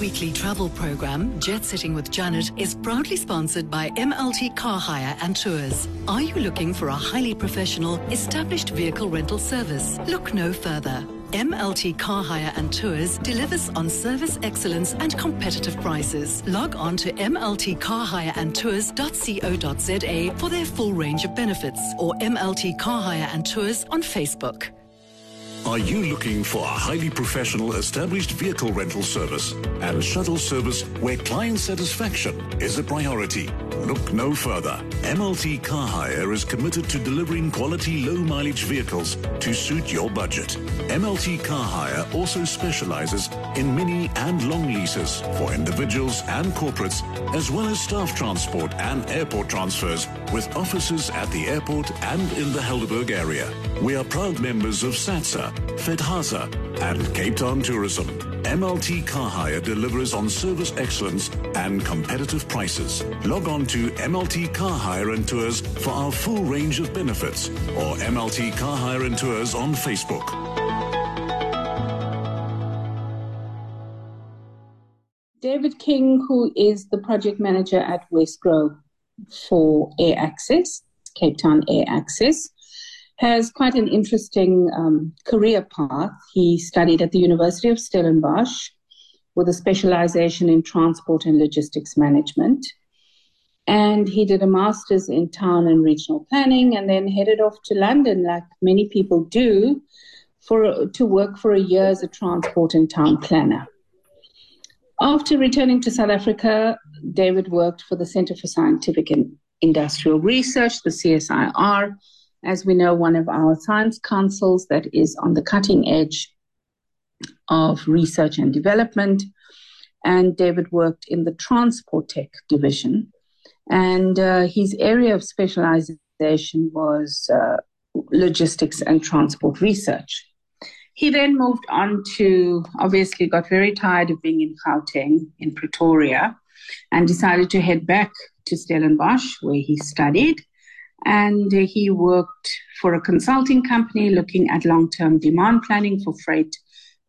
weekly travel program, Jetsetting with Janet, is proudly sponsored by MLT Car Hire and Tours. Are you looking for a highly professional, established vehicle rental service? Look no further. MLT Car Hire and Tours delivers on service excellence and competitive prices. Log on to mltcarhireandtours.co.za for their full range of benefits or MLT Car Hire and Tours on Facebook. Are you looking for a highly professional established vehicle rental service and shuttle service where client satisfaction is a priority? Look no further. MLT Car Hire is committed to delivering quality low mileage vehicles to suit your budget. MLT Car Hire also specializes in mini and long leases for individuals and corporates, as well as staff transport and airport transfers with offices at the airport and in the Helderberg area. We are proud members of SATSA, FedHasa, and Cape Town Tourism. MLT Car Hire delivers on service excellence and competitive prices. Log on to MLT Car Hire and Tours for our full range of benefits or MLT Car Hire and Tours on Facebook. David King, who is the project manager at Wesgro for Air Access, Cape Town Air Access, has quite an interesting um, career path. He studied at the University of Stellenbosch with a specialization in transport and logistics management. And he did a master's in town and regional planning and then headed off to London, like many people do, for, to work for a year as a transport and town planner. After returning to South Africa, David worked for the Center for Scientific and Industrial Research, the CSIR, as we know, one of our science councils that is on the cutting edge of research and development. And David worked in the transport tech division. And uh, his area of specialization was uh, logistics and transport research. He then moved on to, obviously, got very tired of being in Gauteng, in Pretoria, and decided to head back to Stellenbosch, where he studied. And uh, he worked for a consulting company looking at long term demand planning for freight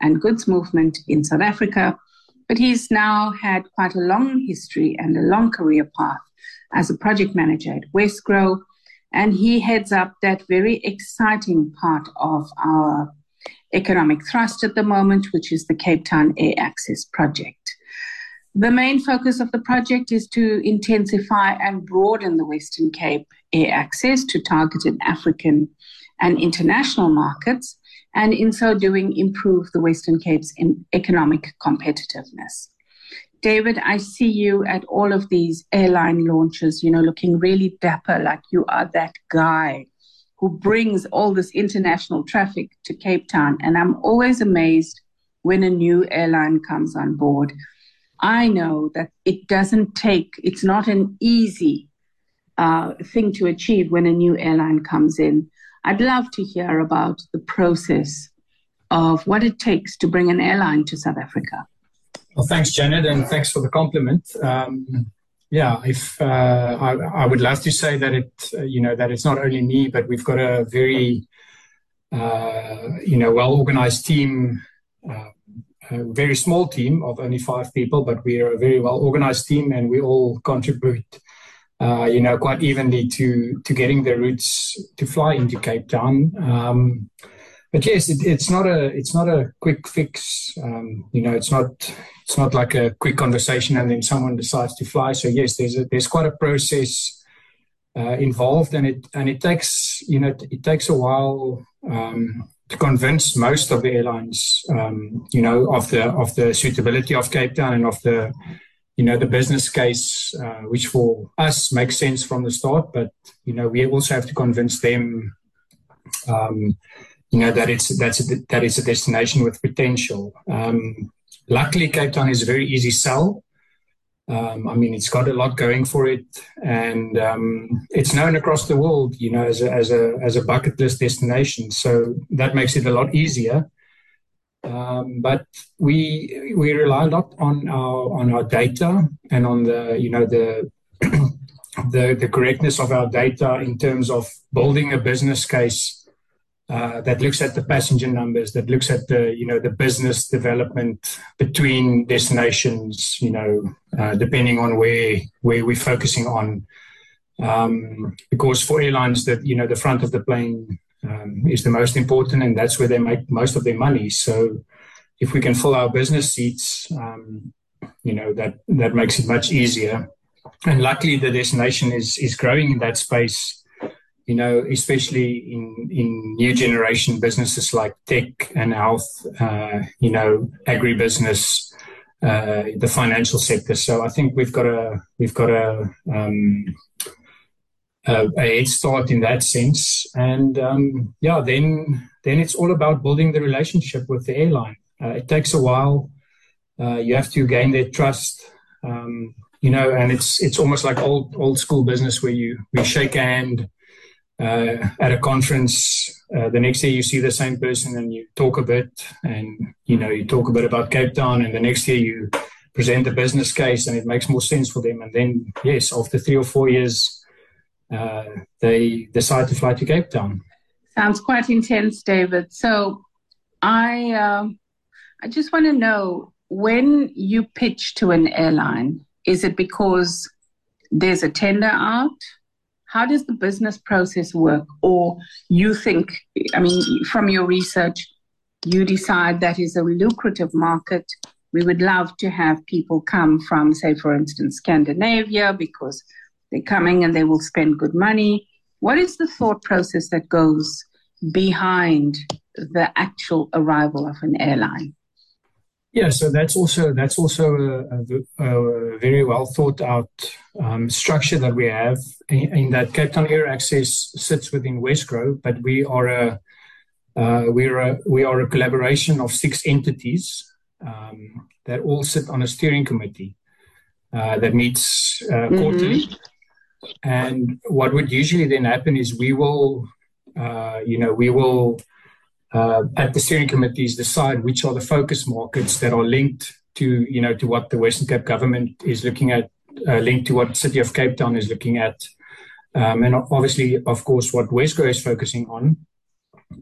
and goods movement in South Africa. But he's now had quite a long history and a long career path as a project manager at Wesgro. And he heads up that very exciting part of our economic thrust at the moment, which is the Cape Town Air Access Project. The main focus of the project is to intensify and broaden the Western Cape air access to targeted African and international markets, and in so doing, improve the Western Cape's economic competitiveness. David, I see you at all of these airline launches, you know, looking really dapper, like you are that guy who brings all this international traffic to Cape Town. And I'm always amazed when a new airline comes on board. I know that it doesn't take, it's not an easy uh, thing to achieve when a new airline comes in. I'd love to hear about the process of what it takes to bring an airline to South Africa. Well, thanks, Janet, and thanks for the compliment. Um, yeah, if uh, I, I, would love to say that it, uh, you know, that it's not only me, but we've got a very, uh, you know, well organized team, uh, a very small team of only five people, but we are a very well organized team, and we all contribute, uh, you know, quite evenly to to getting the routes to fly into Cape Town. Um, but yes, it, it's not a it's not a quick fix. Um, you know, it's not it's not like a quick conversation and then someone decides to fly. So yes, there's a, there's quite a process uh, involved, and it and it takes you know it, it takes a while um, to convince most of the airlines, um, you know, of the of the suitability of Cape Town and of the you know the business case, uh, which for us makes sense from the start. But you know, we also have to convince them. Um, you know that it's that's a, that it's a destination with potential. Um, luckily, Cape Town is a very easy sell. Um, I mean, it's got a lot going for it, and um, it's known across the world, you know, as a, as a as a bucket list destination. So that makes it a lot easier. Um, but we we rely a lot on our on our data and on the you know the the the correctness of our data in terms of building a business case uh, that looks at the passenger numbers, that looks at the you know the business development between destinations, you know, uh, depending on where where we're focusing on. Um, because for airlines, that you know the front of the plane um, is the most important, and that's where they make most of their money. So, if we can fill our business seats, um, you know that that makes it much easier. And luckily, the destination is is growing in that space you know, especially in, in new generation businesses like tech and health, uh, you know, agribusiness, uh, the financial sector. So I think we've got a we've got a, um, a, head start in that sense, and um, yeah, then then it's all about building the relationship with the airline. Uh, it takes a while. Uh, you have to gain their trust. Um, you know, and it's it's almost like old old school business where you we shake hand at a conference, uh, the next day you see the same person and you talk a bit, and you know you talk a bit about Cape Town, and the next year you present the business case, and it makes more sense for them. And then, yes, after three or four years, uh, they decide to fly to Cape Town. Sounds quite intense, David. So, I um, I just want to know when you pitch to an airline, is it because there's a tender out? How does the business process work? Or you think, I mean, from your research, you decide that is a lucrative market. We would love to have people come from, say, for instance, Scandinavia because they're coming and they will spend good money. What is the thought process that goes behind the actual arrival of an airline? Yeah, so that's also that's also a, a, a very well thought out um, structure that we have. In, in, that Cape Town Air Access sits within Wesgro, but we are a uh, we're a, we are a collaboration of six entities um, that all sit on a steering committee uh, that meets uh, mm-hmm. quarterly. And what would usually then happen is we will, uh, you know, we will uh, at the steering committees decide which are the focus markets that are linked to you know to what the Western Cape government is looking at, uh, linked to what City of Cape Town is looking at, um, and obviously, of course, what Wesgro is focusing on.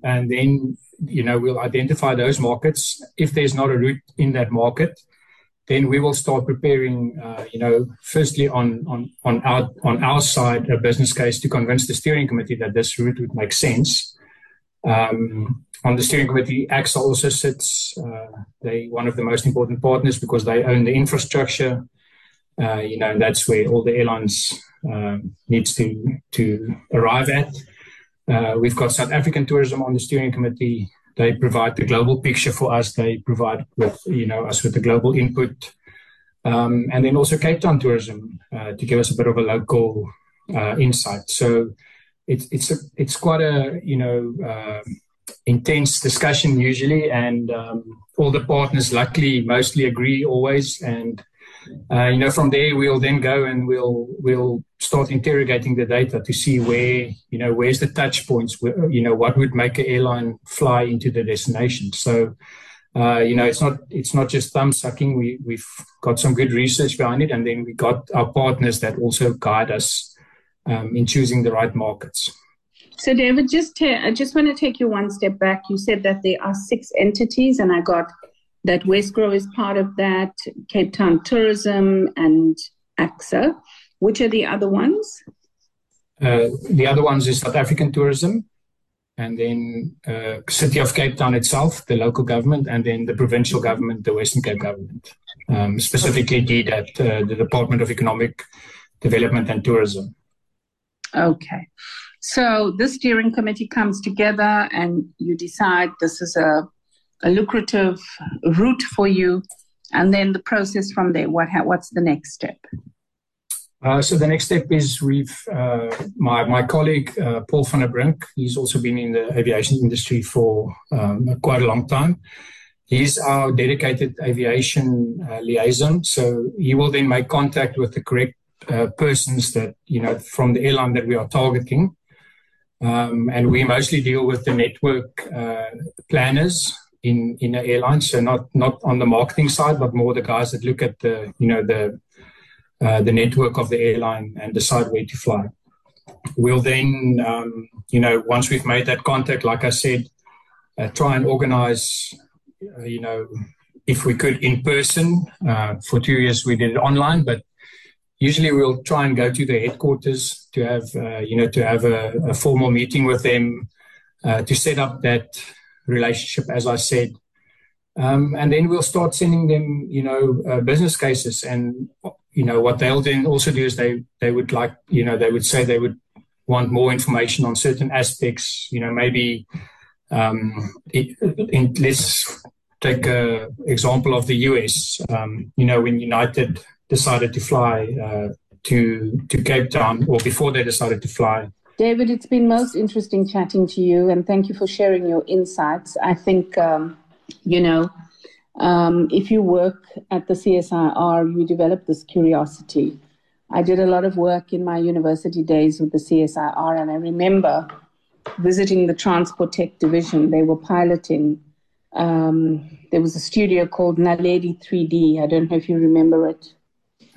And then you know we'll identify those markets. If there's not a route in that market, then we will start preparing, uh, you know, firstly on on on our on our side a business case to convince the steering committee that this route would make sense. Um, on the steering committee, ACSA also sits. Uh, they one of the most important partners because they own the infrastructure. Uh, you know, that's where all the airlines um, needs to to arrive at. Uh, we've got South African tourism on the steering committee. They provide the global picture for us. They provide with you know us with the global input, um, and then also Cape Town tourism uh, to give us a bit of a local uh, insight. So it's it's a, it's quite a you know uh, intense discussion usually, and um, all the partners luckily mostly agree always, and uh, you know from there we'll then go and we'll we'll start interrogating the data to see where you know where's the touch points, where, you know what would make an airline fly into the destination. So. Uh, you know, it's not it's not just thumb sucking. We we've got some good research behind it, and then we got our partners that also guide us um, in choosing the right markets. So, David, just to, I just want to take you one step back. You said that there are six entities, and I got that Wesgro is part of that, Cape Town Tourism, and ACSA. Which are the other ones? Uh, the other ones is South African Tourism, and then uh, City of Cape Town itself, the local government, and then the provincial government, the Western Cape government, um, specifically DEDAT, uh, the Department of Economic Development and Tourism. Okay. So the steering committee comes together and you decide this is a, a lucrative route for you. And then the process from there, what ha- what's the next step? Uh, so the next step is we've uh, my my colleague uh, Paul van der Brink. He's also been in the aviation industry for um, quite a long time. He's our dedicated aviation uh, liaison. So he will then make contact with the correct uh, persons that you know from the airline that we are targeting, um, and we mostly deal with the network uh, planners in in the airline. So not not on the marketing side, but more the guys that look at the you know the uh, the network of the airline and decide where to fly. we'll then, um, you know, once we've made that contact, like I said, uh, try and organize, uh, you know, if we could in person. Uh, for two years we did it online, but usually we'll try and go to the headquarters to have, uh, you know, to have a, a formal meeting with them uh, to set up that relationship, as I said. Um, and then we'll start sending them, you know, uh, business cases. And, you know, what they'll then also do is they, they would like, you know, they would say they would want more information on certain aspects, you know, maybe um, it, in, let's take an example of the US. Um, you know, when United decided to fly uh, to to Cape Town, or before they decided to fly. David, it's been most interesting chatting to you, and thank you for sharing your insights. I think, um, you know, um, if you work at the CSIR, you develop this curiosity. I did a lot of work in my university days with the CSIR, and I remember visiting the Transport Tech division. They were piloting. Um, there was a studio called Naledi 3D. I don't know if you remember it.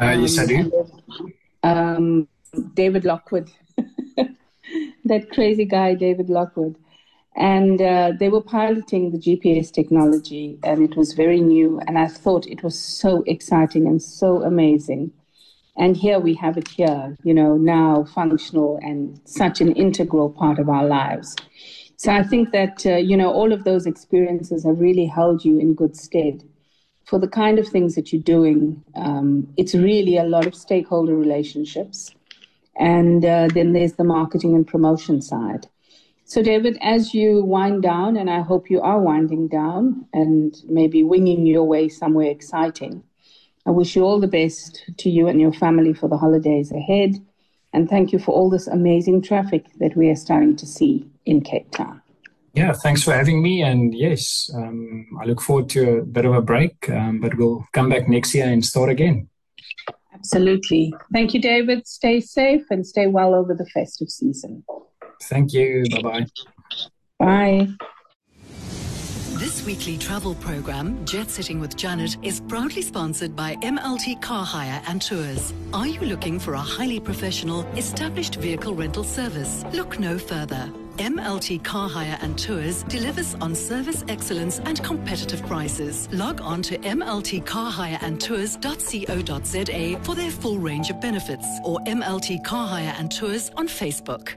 Uh, yes, I do. Um, David Lockwood, that crazy guy, David Lockwood. And uh, they were piloting the GPS technology, and it was very new. And I thought it was so exciting and so amazing. And here we have it here, you know, now functional and such an integral part of our lives. So I think that, uh, you know, all of those experiences have really held you in good stead for the kind of things that you're doing, um, it's really a lot of stakeholder relationships. And uh, then there's the marketing and promotion side. So, David, as you wind down, and I hope you are winding down and maybe winging your way somewhere exciting, I wish you all the best to you and your family for the holidays ahead. And thank you for all this amazing traffic that we are starting to see in Cape Town. Yeah, thanks for having me. And yes, um, I look forward to a bit of a break, um, but we'll come back next year and start again. Absolutely. Thank you, David. Stay safe and stay well over the festive season. Thank you. Bye-bye. Bye. This weekly travel program, Jetsetting with Janet, is proudly sponsored by MLT Car Hire and Tours. Are you looking for a highly professional, established vehicle rental service? Look no further. MLT Car Hire and Tours delivers on service excellence and competitive prices. Log on to mltcarhireandtours.co.za for their full range of benefits or MLT Car Hire and Tours on Facebook.